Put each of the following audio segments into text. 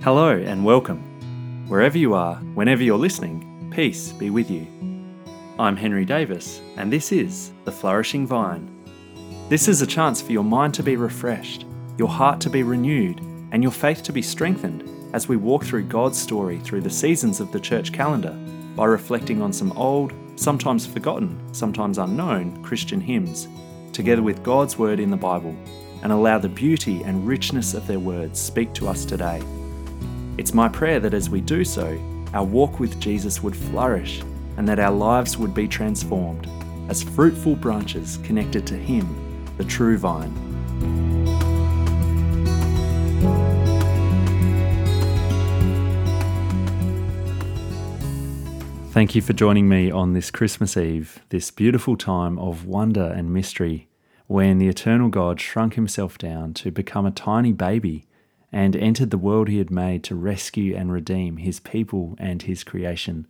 Hello and welcome. Wherever you are, whenever you're listening, peace be with you. I'm Henry Davis, and this is The Flourishing Vine. This is a chance for your mind to be refreshed, your heart to be renewed, and your faith to be strengthened as we walk through God's story through the seasons of the church calendar by reflecting on some old, sometimes forgotten, sometimes unknown Christian hymns, together with God's Word in the Bible, and allow the beauty and richness of their words speak to us today. It's my prayer that as we do so, our walk with Jesus would flourish and that our lives would be transformed as fruitful branches connected to Him, the true vine. Thank you for joining me on this Christmas Eve, this beautiful time of wonder and mystery, when the eternal God shrunk himself down to become a tiny baby and entered the world he had made to rescue and redeem his people and his creation.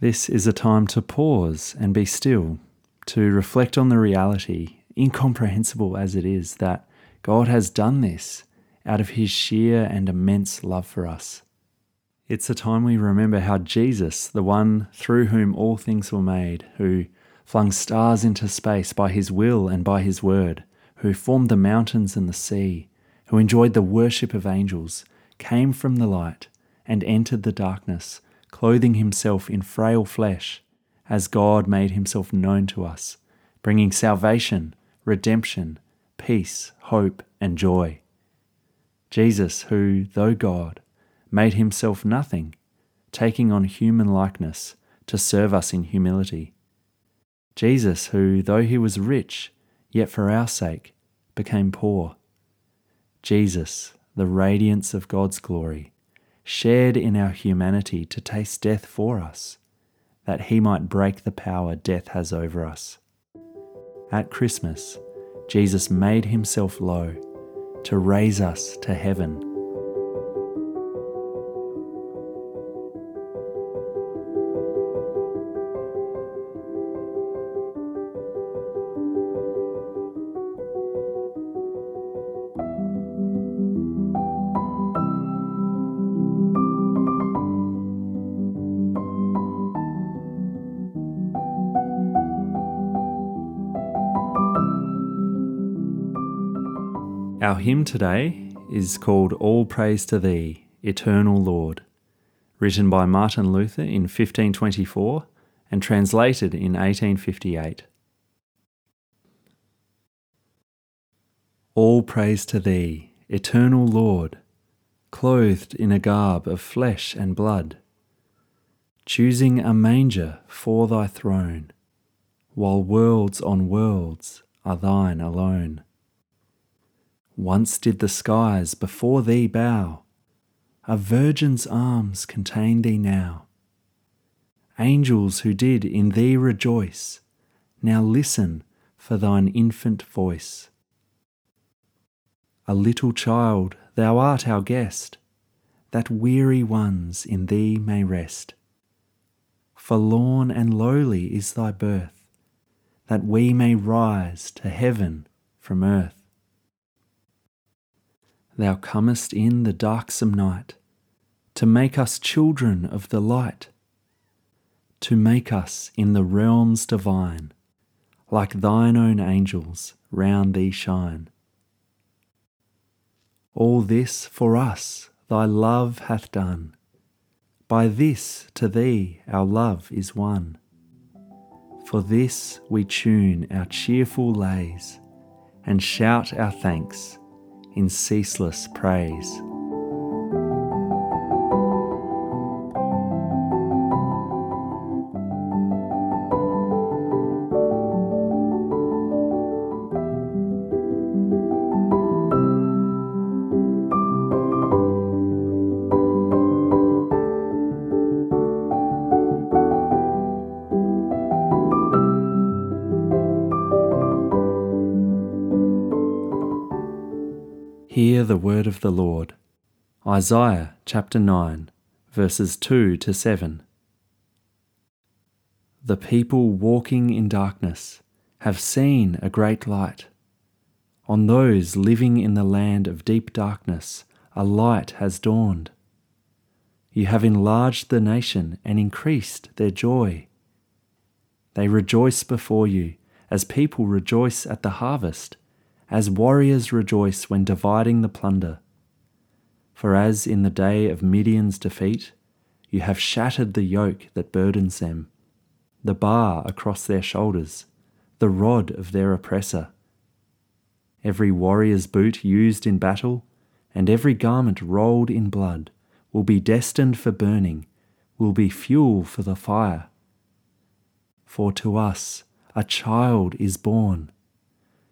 This is a time to pause and be still, to reflect on the reality, incomprehensible as it is, that God has done this out of his sheer and immense love for us. It's a time we remember how Jesus, the one through whom all things were made, who flung stars into space by his will and by his word, who formed the mountains and the sea, who enjoyed the worship of angels, came from the light and entered the darkness, clothing himself in frail flesh, as God made himself known to us, bringing salvation, redemption, peace, hope, and joy. Jesus, who, though God, made himself nothing, taking on human likeness to serve us in humility. Jesus, who, though he was rich, yet for our sake became poor Jesus, the radiance of God's glory, shared in our humanity to taste death for us, that he might break the power death has over us. At Christmas, Jesus made himself low to raise us to heaven Our hymn today is called All Praise to Thee, Eternal Lord, written by Martin Luther in 1524 and translated in 1858. All praise to Thee, Eternal Lord, clothed in a garb of flesh and blood, choosing a manger for Thy throne, while worlds on worlds are Thine alone. Once did the skies before thee bow, a virgin's arms contain thee now. Angels who did in thee rejoice, now listen for thine infant voice. A little child, thou art our guest, that weary ones in thee may rest. Forlorn and lowly is thy birth, that we may rise to heaven from earth. Thou comest in the darksome night to make us children of the light, to make us in the realms divine, like thine own angels round thee shine. All this for us thy love hath done, by this to thee our love is won. For this we tune our cheerful lays and shout our thanks in ceaseless praise. The word of the Lord. Isaiah chapter 9, verses 2 to 7. The people walking in darkness have seen a great light. On those living in the land of deep darkness, a light has dawned. You have enlarged the nation and increased their joy. They rejoice before you as people rejoice at the harvest, as warriors rejoice when dividing the plunder. For as in the day of Midian's defeat, you have shattered the yoke that burdens them, the bar across their shoulders, the rod of their oppressor. Every warrior's boot used in battle, and every garment rolled in blood, will be destined for burning, will be fuel for the fire. For to us a child is born,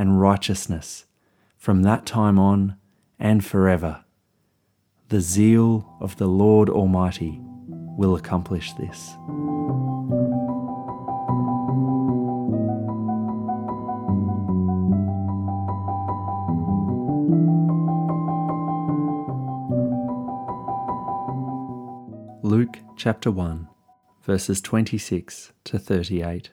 and righteousness from that time on and forever. The zeal of the Lord Almighty will accomplish this. Luke chapter 1, verses 26 to 38.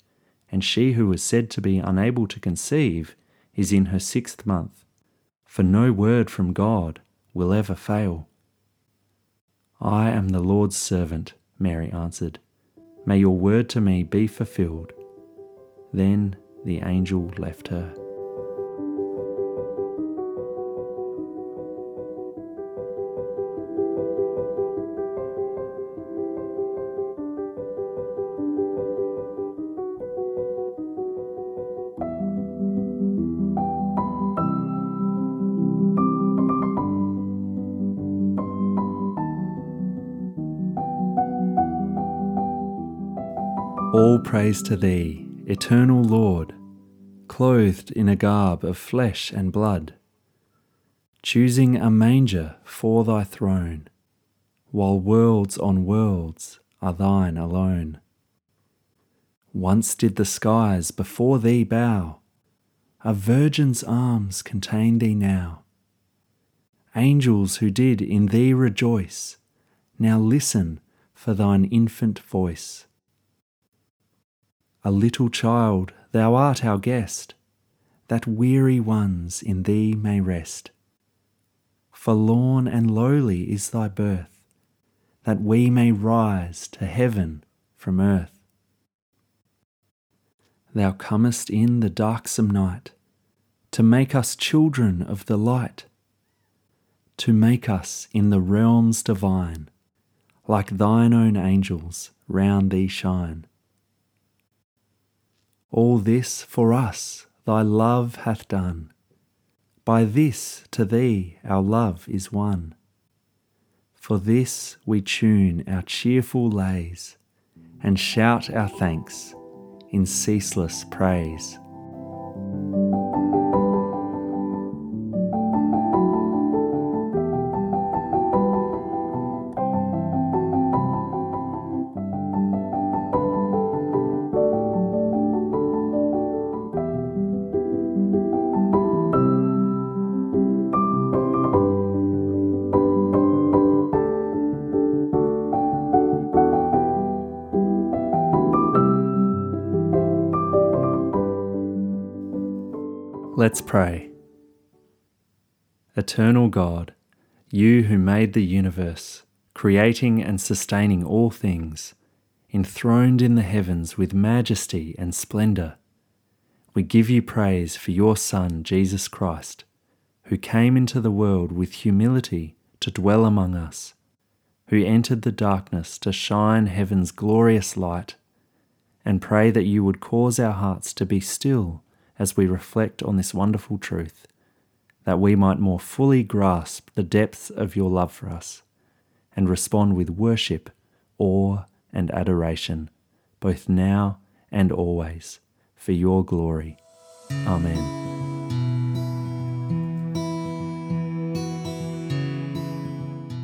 and she who was said to be unable to conceive is in her sixth month, for no word from God will ever fail. I am the Lord's servant, Mary answered. May your word to me be fulfilled. Then the angel left her. All praise to Thee, eternal Lord, clothed in a garb of flesh and blood, choosing a manger for Thy throne, while worlds on worlds are Thine alone. Once did the skies before Thee bow, a virgin's arms contain Thee now. Angels who did in Thee rejoice, now listen for Thine infant voice. A little child, thou art our guest, that weary ones in thee may rest. Forlorn and lowly is thy birth, that we may rise to heaven from earth. Thou comest in the darksome night, to make us children of the light, to make us in the realms divine, like thine own angels round thee shine. All this for us thy love hath done. By this to thee our love is won. For this we tune our cheerful lays and shout our thanks in ceaseless praise. Let's pray. Eternal God, you who made the universe, creating and sustaining all things, enthroned in the heavens with majesty and splendour, we give you praise for your Son, Jesus Christ, who came into the world with humility to dwell among us, who entered the darkness to shine heaven's glorious light, and pray that you would cause our hearts to be still as we reflect on this wonderful truth, that we might more fully grasp the depths of your love for us and respond with worship, awe, and adoration, both now and always, for your glory. Amen.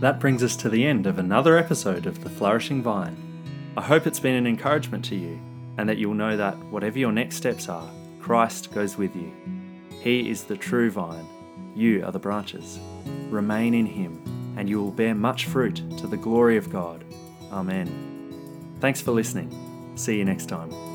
That brings us to the end of another episode of The Flourishing Vine. I hope it's been an encouragement to you and that you'll know that whatever your next steps are, Christ goes with you. He is the true vine, you are the branches. Remain in Him, and you will bear much fruit to the glory of God. Amen. Thanks for listening. See you next time.